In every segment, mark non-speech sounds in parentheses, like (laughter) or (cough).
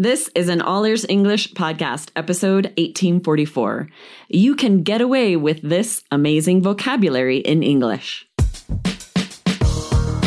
This is an All Ears English podcast, episode 1844. You can get away with this amazing vocabulary in English.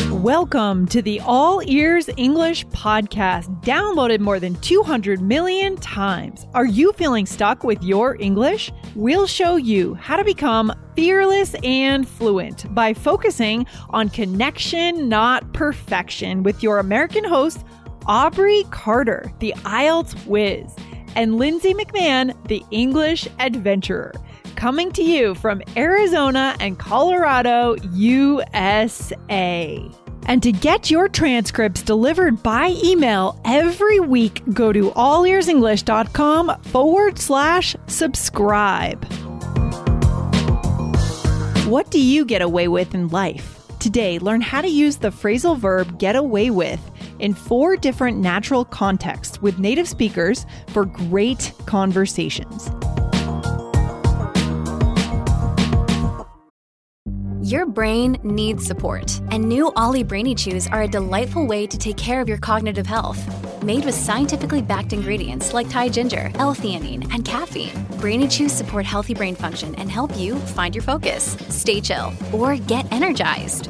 Welcome to the All Ears English podcast, downloaded more than 200 million times. Are you feeling stuck with your English? We'll show you how to become fearless and fluent by focusing on connection, not perfection, with your American host, Aubrey Carter, the IELTS whiz, and Lindsay McMahon, the English adventurer, coming to you from Arizona and Colorado, USA. And to get your transcripts delivered by email every week, go to allearsenglish.com forward slash subscribe. What do you get away with in life? Today, learn how to use the phrasal verb get away with in four different natural contexts with native speakers for great conversations. Your brain needs support, and new OLLY Brainy Chews are a delightful way to take care of your cognitive health. Made with scientifically backed ingredients like Thai ginger, L-theanine, and caffeine, Brainy Chews support healthy brain function and help you find your focus, stay chill, or get energized.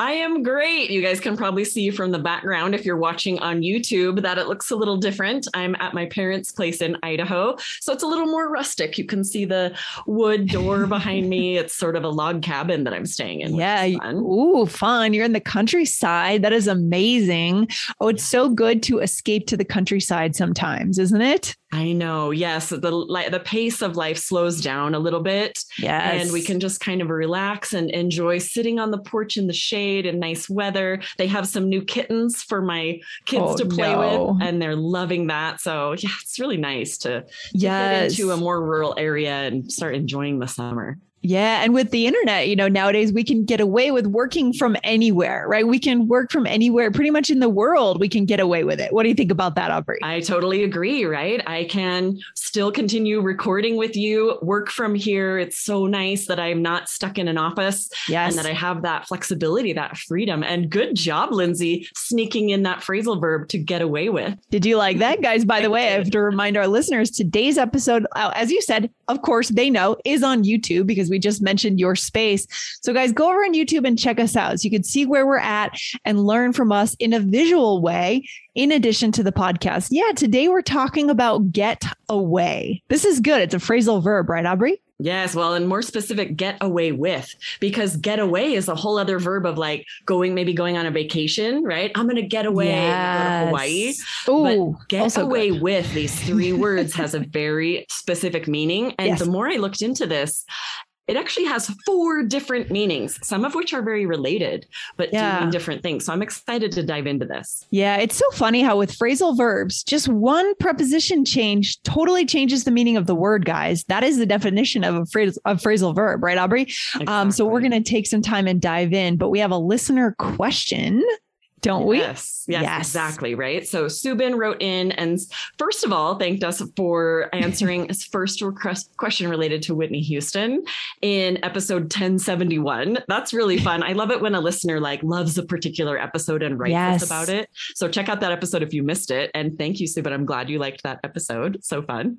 I am great. You guys can probably see from the background if you're watching on YouTube that it looks a little different. I'm at my parents' place in Idaho, so it's a little more rustic. You can see the wood door (laughs) behind me. It's sort of a log cabin that I'm staying in. Yeah. Fun. Ooh, fun. You're in the countryside. That is amazing. Oh, it's so good to escape to the countryside sometimes, isn't it? I know. Yes, the the pace of life slows down a little bit. Yes. And we can just kind of relax and enjoy sitting on the porch in the shade and nice weather. They have some new kittens for my kids oh, to play no. with and they're loving that. So, yeah, it's really nice to, to yes. get into a more rural area and start enjoying the summer. Yeah. And with the internet, you know, nowadays we can get away with working from anywhere, right? We can work from anywhere pretty much in the world. We can get away with it. What do you think about that, Aubrey? I totally agree, right? I can still continue recording with you, work from here. It's so nice that I'm not stuck in an office yes. and that I have that flexibility, that freedom. And good job, Lindsay, sneaking in that phrasal verb to get away with. Did you like that, guys? By the way, I have to remind our listeners today's episode, uh, as you said, of course, they know is on YouTube because we just mentioned your space. So, guys, go over on YouTube and check us out so you can see where we're at and learn from us in a visual way, in addition to the podcast. Yeah, today we're talking about get away. This is good. It's a phrasal verb, right, Aubrey? Yes, well, and more specific, get away with, because get away is a whole other verb of like going, maybe going on a vacation, right? I'm going to get away yes. Hawaii. Ooh, but get away good. with these three words has a very specific meaning. And yes. the more I looked into this, it actually has four different meanings, some of which are very related, but yeah. do different things. So I'm excited to dive into this. Yeah, it's so funny how with phrasal verbs, just one preposition change totally changes the meaning of the word, guys. That is the definition of a, phrase, a phrasal verb, right, Aubrey? Exactly. Um, so we're going to take some time and dive in, but we have a listener question don't we? Yes, yes, yes, exactly. Right. So Subin wrote in and first of all thanked us for (laughs) answering his first request question related to Whitney Houston in episode 1071. That's really (laughs) fun. I love it when a listener like loves a particular episode and writes yes. about it. So check out that episode if you missed it. And thank you, Subin. I'm glad you liked that episode. So fun.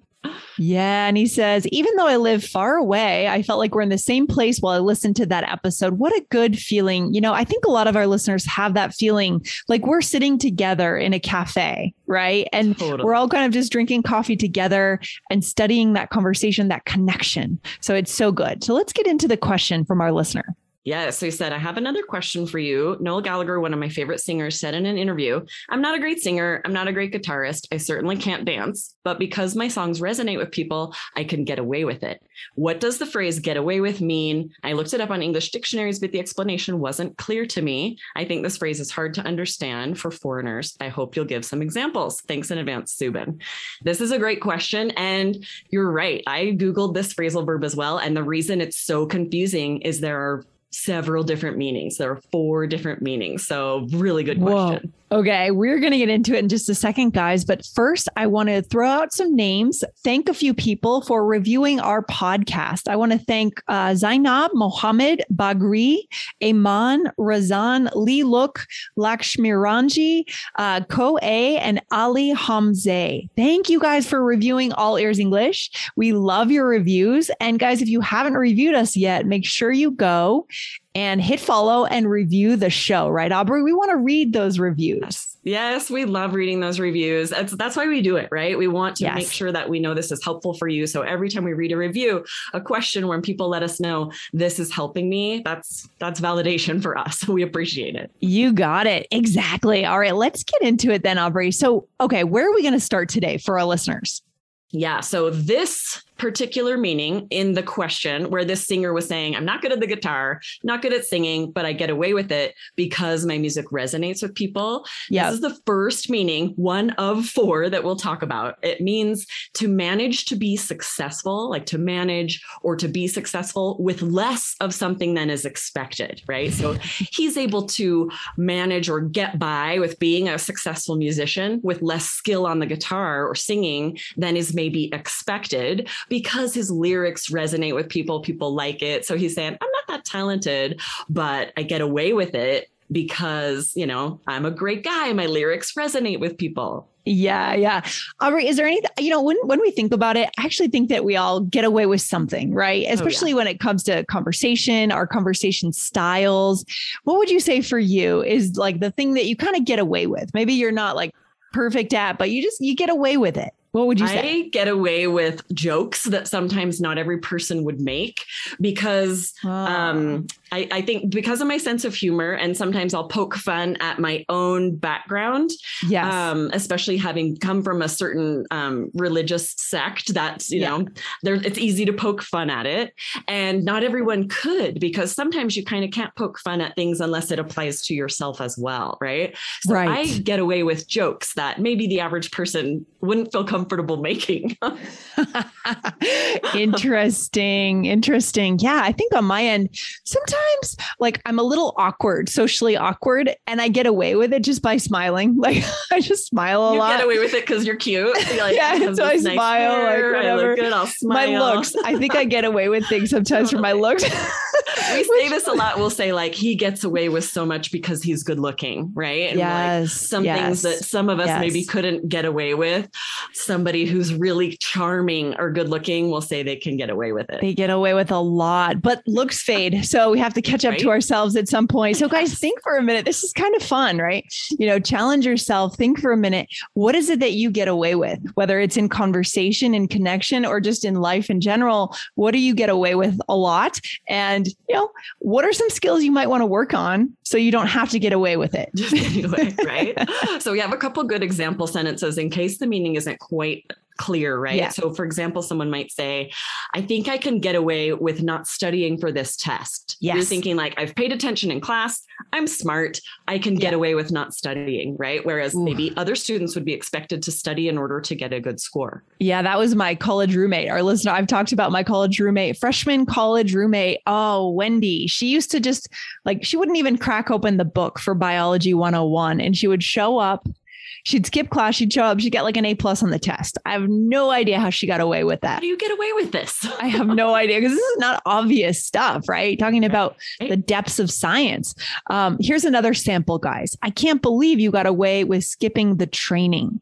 Yeah. And he says, even though I live far away, I felt like we're in the same place while I listened to that episode. What a good feeling. You know, I think a lot of our listeners have that feeling like we're sitting together in a cafe, right? And totally. we're all kind of just drinking coffee together and studying that conversation, that connection. So it's so good. So let's get into the question from our listener. Yes. So he said, I have another question for you. Noel Gallagher, one of my favorite singers, said in an interview I'm not a great singer. I'm not a great guitarist. I certainly can't dance, but because my songs resonate with people, I can get away with it. What does the phrase get away with mean? I looked it up on English dictionaries, but the explanation wasn't clear to me. I think this phrase is hard to understand for foreigners. I hope you'll give some examples. Thanks in advance, Subin. This is a great question. And you're right. I Googled this phrasal verb as well. And the reason it's so confusing is there are several different meanings. There are four different meanings. So, really good question. Okay, we're going to get into it in just a second, guys. But first, I want to throw out some names, thank a few people for reviewing our podcast. I want to thank uh, Zainab Mohammed Bagri, Iman Razan, Lee Look, Lakshmiranji, uh, Ko A, and Ali Hamze. Thank you guys for reviewing All Ears English. We love your reviews. And guys, if you haven't reviewed us yet, make sure you go and hit follow and review the show, right, Aubrey? We want to read those reviews. Yes, we love reading those reviews. That's that's why we do it, right? We want to yes. make sure that we know this is helpful for you. So every time we read a review, a question when people let us know this is helping me, that's that's validation for us. (laughs) We appreciate it. You got it. Exactly. All right, let's get into it then, Aubrey. So, okay, where are we going to start today for our listeners? Yeah. So this particular meaning in the question where this singer was saying, I'm not good at the guitar, not good at singing, but I get away with it because my music resonates with people. Yep. This is the first meaning, one of four that we'll talk about. It means to manage to be successful, like to manage or to be successful with less of something than is expected, right? So (laughs) he's able to manage or get by with being a successful musician with less skill on the guitar or singing than is maybe expected because his lyrics resonate with people, people like it. So he's saying, I'm not that talented, but I get away with it because, you know, I'm a great guy. My lyrics resonate with people. Yeah, yeah. Aubrey, is there anything, you know, when, when we think about it, I actually think that we all get away with something, right? Especially oh, yeah. when it comes to conversation, our conversation styles. What would you say for you is like the thing that you kind of get away with? Maybe you're not like perfect at, but you just, you get away with it. What would you say? I get away with jokes that sometimes not every person would make because oh. um, I, I, think because of my sense of humor and sometimes I'll poke fun at my own background. Yes. Um, especially having come from a certain um, religious sect that, you yeah. know, there it's easy to poke fun at it. And not everyone could because sometimes you kind of can't poke fun at things unless it applies to yourself as well. Right. So right. I get away with jokes that maybe the average person wouldn't feel comfortable making. (laughs) interesting. Interesting. Yeah. I think on my end, sometimes like I'm a little awkward, socially awkward, and I get away with it just by smiling. (laughs) Like I just smile a you lot. Get away with it because you're cute. (laughs) You're like, yeah, so I nice smile. Hair, like whatever. I good, I'll smile. My looks. I think I get away with things sometimes for my looks. we say this a lot. We'll say like he gets away with so much because he's good looking, right? And yes. Like, some yes. things that some of us yes. maybe couldn't get away with. Somebody who's really charming or good looking will say they can get away with it. They get away with a lot, but looks uh, fade. So we have to catch up right? to ourselves at some point. So guys, think for a minute. This is kind of fun, right? You know, challenge yourself. Think for a minute. What is it that you get away with? Whether it's in conversation and connection or just in life in general, what do you get away with a lot? And you know, what are some skills you might want to work on so you don't have to get away with it? Just anyway, (laughs) right? so we have a couple good example sentences in case the meaning isn't quite clear, right? Yeah. So, for example, someone might say, I think I can get away with not studying for this test. Yes. You're thinking, like, I've paid attention in class, I'm smart, I can get yeah. away with not studying, right? Whereas Ooh. maybe other students would be expected to study in order to get a good score. Yeah, that was my college roommate. Our listener, I've talked about my college roommate, freshman college roommate. Oh, Wendy. She used to just like, she wouldn't even crack open the book for biology 101 and she would show up She'd skip class, she'd show up, she'd get like an A plus on the test. I have no idea how she got away with that. How do you get away with this? I have no (laughs) idea because this is not obvious stuff, right? Talking about right. the depths of science. Um, here's another sample, guys. I can't believe you got away with skipping the training.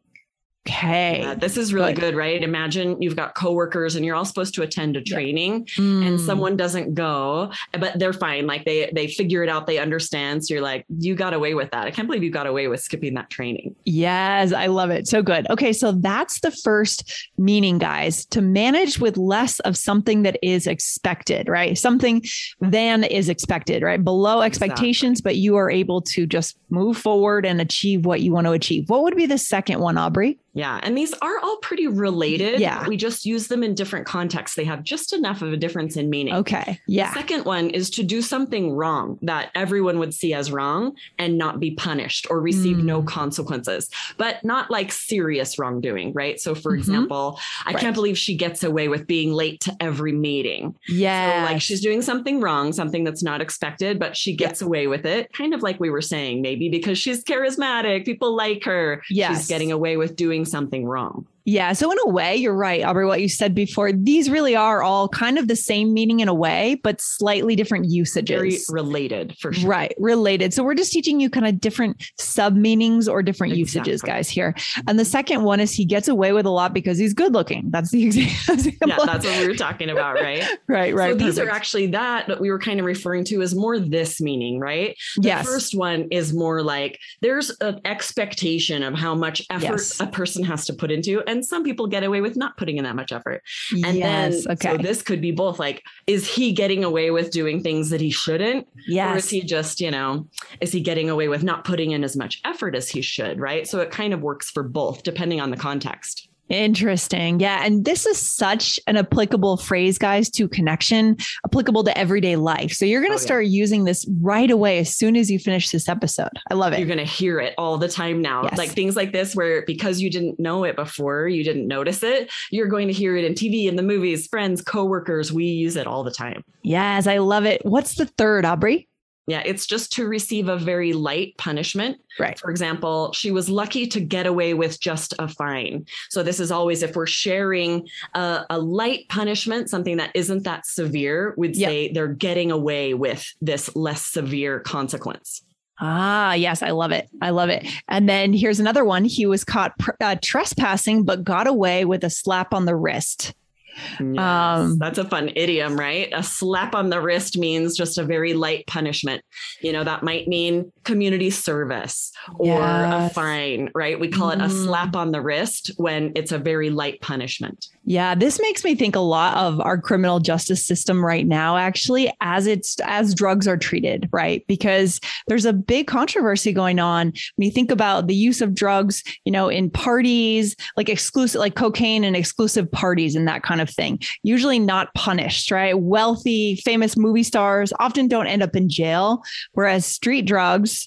Okay. Yeah, this is really good. good. right? Imagine you've got coworkers and you're all supposed to attend a training yeah. mm. and someone doesn't go, but they're fine. Like they they figure it out, they understand. So you're like, you got away with that. I can't believe you got away with skipping that training. Yes, I love it. So good. Okay, so that's the first meaning, guys, to manage with less of something that is expected, right? Something than is expected, right? Below expectations, exactly. but you are able to just move forward and achieve what you want to achieve. What would be the second one, Aubrey? Yeah. And these are all pretty related. Yeah. We just use them in different contexts. They have just enough of a difference in meaning. Okay. Yeah. The second one is to do something wrong that everyone would see as wrong and not be punished or receive Mm. no consequences, but not like serious wrongdoing, right? So, for Mhm. example, I Right. can't believe she gets away with being late to every meeting. Yeah. So like she's doing something wrong, something that's not expected, but she gets away with it. Kind of like we were saying, maybe because she's charismatic, people like her. Yes. She's getting away with doing something wrong. Yeah. So in a way, you're right, Aubrey, what you said before. These really are all kind of the same meaning in a way, but slightly different usages. Very related for sure. Right, related. So we're just teaching you kind of different sub meanings or different usages, guys, here. And the second one is he gets away with a lot because he's good looking. That's the (laughs) example. Yeah, that's what we were talking about, right? (laughs) right, right. so these are actually that that we were kind of referring to as more this meaning, right? The yes. first one is more like there's an expectation of how much effort Yes. a person has to put into, and some people get away with not putting in that much effort. And yes. then, okay. so this could be both like, is he getting away with doing things that he shouldn't? Or yes. is he just, you know, is he getting away with not putting in as much effort as he should? Right. So it kind of works for both, depending on the context. Interesting. Yeah. And this is such an applicable phrase, guys, to connection, applicable to everyday life. So you're going to Oh, yeah. start using this right away as soon as you finish this episode. I love it. You're going to hear it all the time now. Yes. Like things like this, where because you didn't know it before, you didn't notice it, you're going to hear it in TV, in the movies, friends, coworkers. We use it all the time. Yes. I love it. What's the third, Aubrey? Yeah. It's just to receive a very light punishment. Right. For example, she was lucky to get away with just a fine. So this is always if we're sharing a, a light punishment, something that isn't that severe, we'd Yep. say they're getting away with this less severe consequence. Ah, yes, I love it. I love it. And then here's another one. He was caught pr- uh, trespassing, but got away with a slap on the wrist. Yes, Um, that's a fun idiom, right? A slap on the wrist means just a very light punishment. You know, that might mean community service or a fine, right? We call it a Mhm. slap on the wrist when it's a very light punishment. Yeah, this makes me think a lot of our criminal justice system right now, actually, as it's as drugs are treated, right? Because there's a big controversy going on when you think about the use of drugs, you know, in parties, like exclusive, like cocaine and exclusive parties and that kind of thing. Usually not punished, right? Wealthy, famous movie stars often don't end up in jail, whereas street drugs,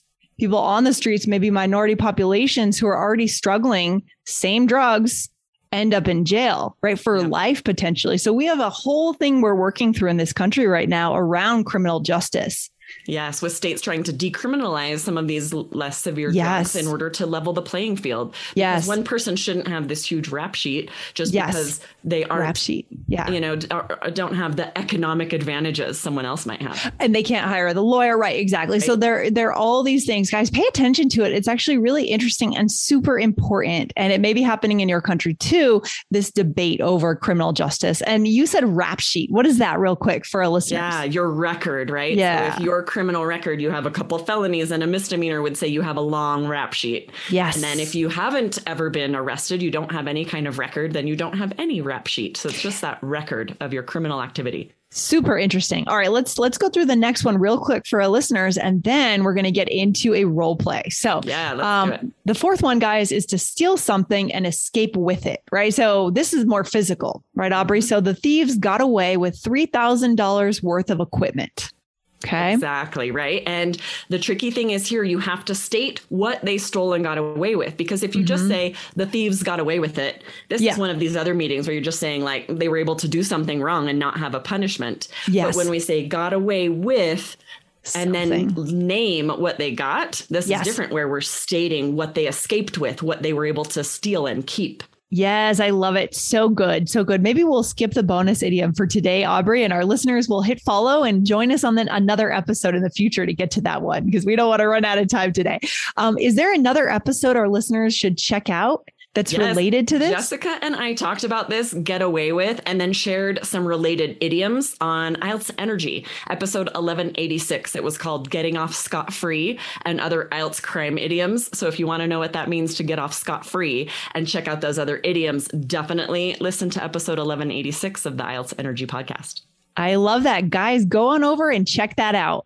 people on the streets, maybe minority populations who are already struggling, same drugs end up in jail, right? For Yeah. life potentially. So we have a whole thing we're working through in this country right now around criminal justice. Yes, with states trying to decriminalize some of these less severe Yes. drugs in order to level the playing field. Yes. Because one person shouldn't have this huge rap sheet just Yes. because they aren't, Rap sheet. Yeah. you know, d- or- or don't have the economic advantages someone else might have. and they can't hire the lawyer right exactly so there there are all these things guys pay attention to it it's actually really interesting and super important and it may be happening in your country too this debate over criminal justice and you said rap sheet what is that real quick for our listeners Yeah, your record, right? Yeah. So if your criminal record, you have a couple felonies and a misdemeanor would say you have a long rap sheet. yes And then if you haven't ever been arrested, you don't have any kind of record, then you don't have any rap sheet. So it's just that record of your criminal activity. super interesting all right let's let's go through the next one real quick for our listeners and then we're going to get into a role play so Yeah, um. The fourth one, guys, is to steal something and escape with it, right? So this is more physical, right, Aubrey? Mm-hmm. So the thieves got away with $3,000 worth of equipment. Okay. Exactly, right? And the tricky thing is here you have to state what they stole and got away with. Because if you just Mhm. say the thieves got away with it, this Yeah. is one of these other meetings where you're just saying like they were able to do something wrong and not have a punishment. Yes. But when we say got away with, and then name what they got, this Yes. is different where we're stating what they escaped with, what they were able to steal and keep. Yes, I love it. So good. So good. Maybe we'll skip the bonus idiom for today, Aubrey, and our listeners will hit follow and join us on then another episode in the future to get to that one because we don't want to run out of time today. Um, is there another episode our listeners should check out that's Yes. related to this? Jessica and I talked about this get away with and then shared some related idioms on IELTS Energy, episode 1186. It was called Getting Off Scot Free and Other IELTS Crime Idioms. So if you want to know what that means to get off scot free and check out those other idioms, definitely listen to episode 1186 of the IELTS Energy podcast. I love that. Guys, go on over and check that out.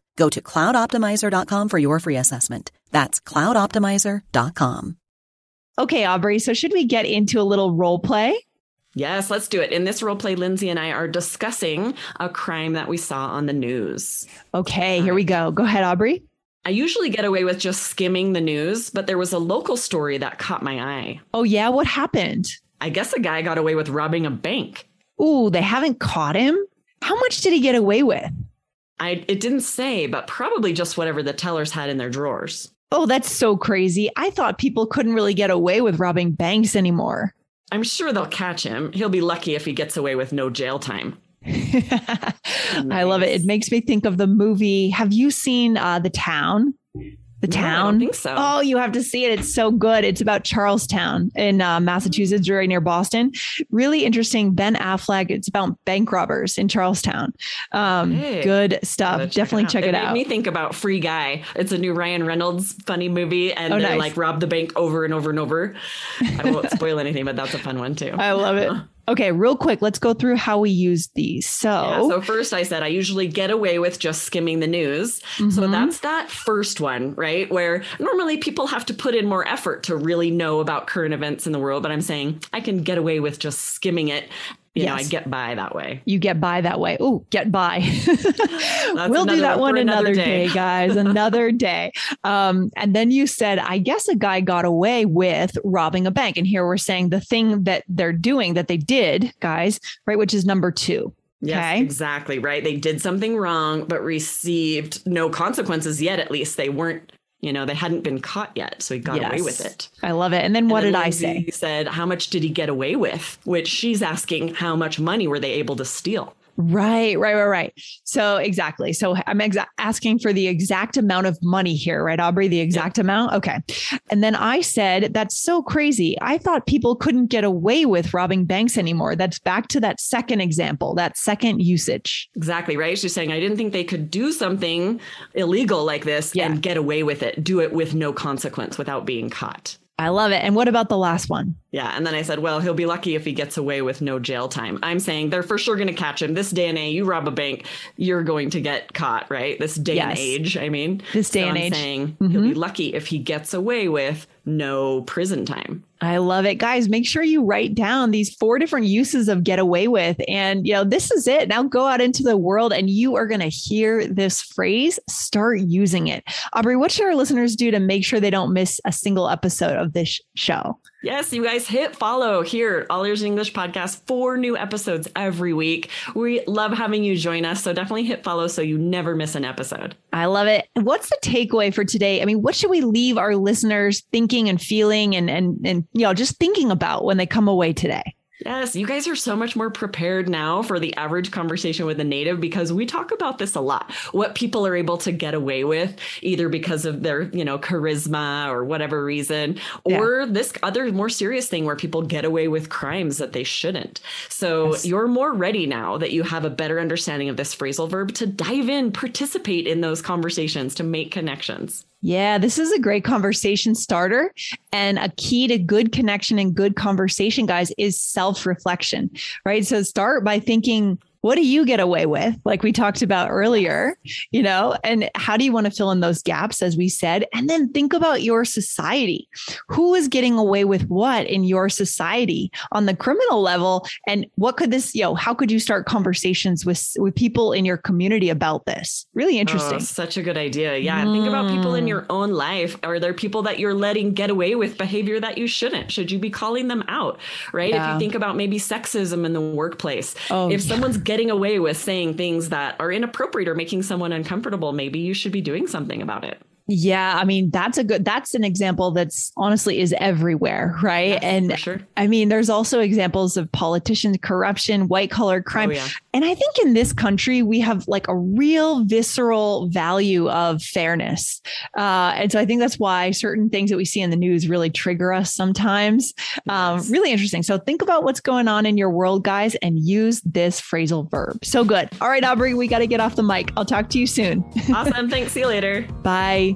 Go to cloudoptimizer.com for your free assessment. That's cloudoptimizer.com. Okay, Aubrey. So should we get into a little role play? Yes, let's do it. In this role play, Lindsay and I are discussing a crime that we saw on the news. Okay, here we go. Go ahead, Aubrey. I usually get away with just skimming the news, but there was a local story that caught my eye. Oh, yeah. What happened? I guess a guy got away with robbing a bank. Ooh, they haven't caught him? How much did he get away with? I it didn't say, but probably just whatever the tellers had in their drawers. Oh, that's so crazy. I thought people couldn't really get away with robbing banks anymore. I'm sure they'll catch him. He'll be lucky if he gets away with no jail time. (laughs) I love it. It makes me think of the movie. Have you seen uh, The Town? The No, I don't Town. think so. Oh, you have to see it. It's so good. It's about Charlestown in uh, Massachusetts, right near Boston. Really interesting. Ben Affleck. It's about bank robbers in Charlestown. Um, Hey, good stuff. Definitely check it, made out. me think about Free Guy. It's a new Ryan Reynolds funny movie, and Oh, they nice. like rob the bank over and over and over. I won't spoil anything, but that's a fun one too. (laughs) I love it. (laughs) Okay, real quick, let's go through how we use these. So, Yeah, so first I said I usually get away with just skimming the news. So Mhm. that's that first one, right? Where normally people have to put in more effort to really know about current events in the world, but I'm saying I can get away with just skimming it. You know, I get by that way. you get by that way. Oh, get by. (laughs) we'll do that one one another, another day. day. guys. Another (laughs) day. Um, and then you said, I guess a guy got away with robbing a bank. And here we're saying the thing that they're doing that they did, guys, right? Which is number two. Yes, Okay. exactly. Right. They did something wrong, but received no consequences yet. At least they weren't, you know, they hadn't been caught yet. So he got away with it. I love it. And then what And did then I say? He Said, how much did he get away with? Which she's asking, how much money were they able to steal? Right, right, right, right. So exactly. So I'm exa- asking for the exact amount of money here, right, Aubrey? The exact amount. Okay. And then I said, that's so crazy. I thought people couldn't get away with robbing banks anymore. That's back to that second example, that second usage. Exactly, right? She's saying, I didn't think they could do something illegal like this Yeah. and get away with it, do it with no consequence without being caught. I love it. And what about the last one? Yeah. And then I said, well, he'll be lucky if he gets away with no jail time. I'm saying they're for sure going to catch him. This day and age, you rob a bank, you're going to get caught, right? This day and age, I mean. This day So and I'm age. saying he'll Mhm. be lucky if he gets away with no prison time. I love it. Guys, make sure you write down these four different uses of get away with. And, you know, this is it. Now go out into the world and you are going to hear this phrase, start using it. Aubrey, what should our listeners do to make sure they don't miss a single episode of this show? Yes, you guys hit follow here, All Ears English Podcast, four new episodes every week. We love having you join us. So definitely hit follow so you never miss an episode. I love it. What's the takeaway for today? I mean, what should we leave our listeners thinking and feeling and and and you know, just thinking about when they come away today? Yes, you guys are so much more prepared now for the average conversation with a native because we talk about this a lot. What people are able to get away with, either because of their, you know, charisma or whatever reason, or this other more serious thing where people get away with crimes that they shouldn't. So Yes. you're more ready now that you have a better understanding of this phrasal verb to dive in, participate in those conversations, to make connections. Yeah, this is a great conversation starter. And a key to good connection and good conversation, guys, is self reflection, right? So start by thinking, what do you get away with? Like we talked about earlier, you know, and how do you want to fill in those gaps, as we said? And then think about your society. Who is getting away with what in your society on the criminal level? And what could this, you know, how could you start conversations with, with people in your community about this? Really interesting. Oh, such a good idea. Yeah. Mm. Think about people in your own life. Are there people that you're letting get away with behavior that you shouldn't? Should you be calling them out? Right. Yeah. If you think about maybe sexism in the workplace, oh, if someone's getting away with saying things that are inappropriate or making someone uncomfortable, maybe you should be doing something about it. Yeah, I mean that's a good that's an example that's honestly is everywhere, right? Yes, and sure. I mean there's also examples of politicians corruption, white collar crime. Oh, yeah. And I think in this country we have like a real visceral value of fairness. Uh, and so I think that's why certain things that we see in the news really trigger us sometimes. Um, yes. really interesting. So think about what's going on in your world, guys, and use this phrasal verb. So good. All right, Aubrey, we got to get off the mic. I'll talk to you soon. (laughs) awesome. Thanks. See you later. Bye.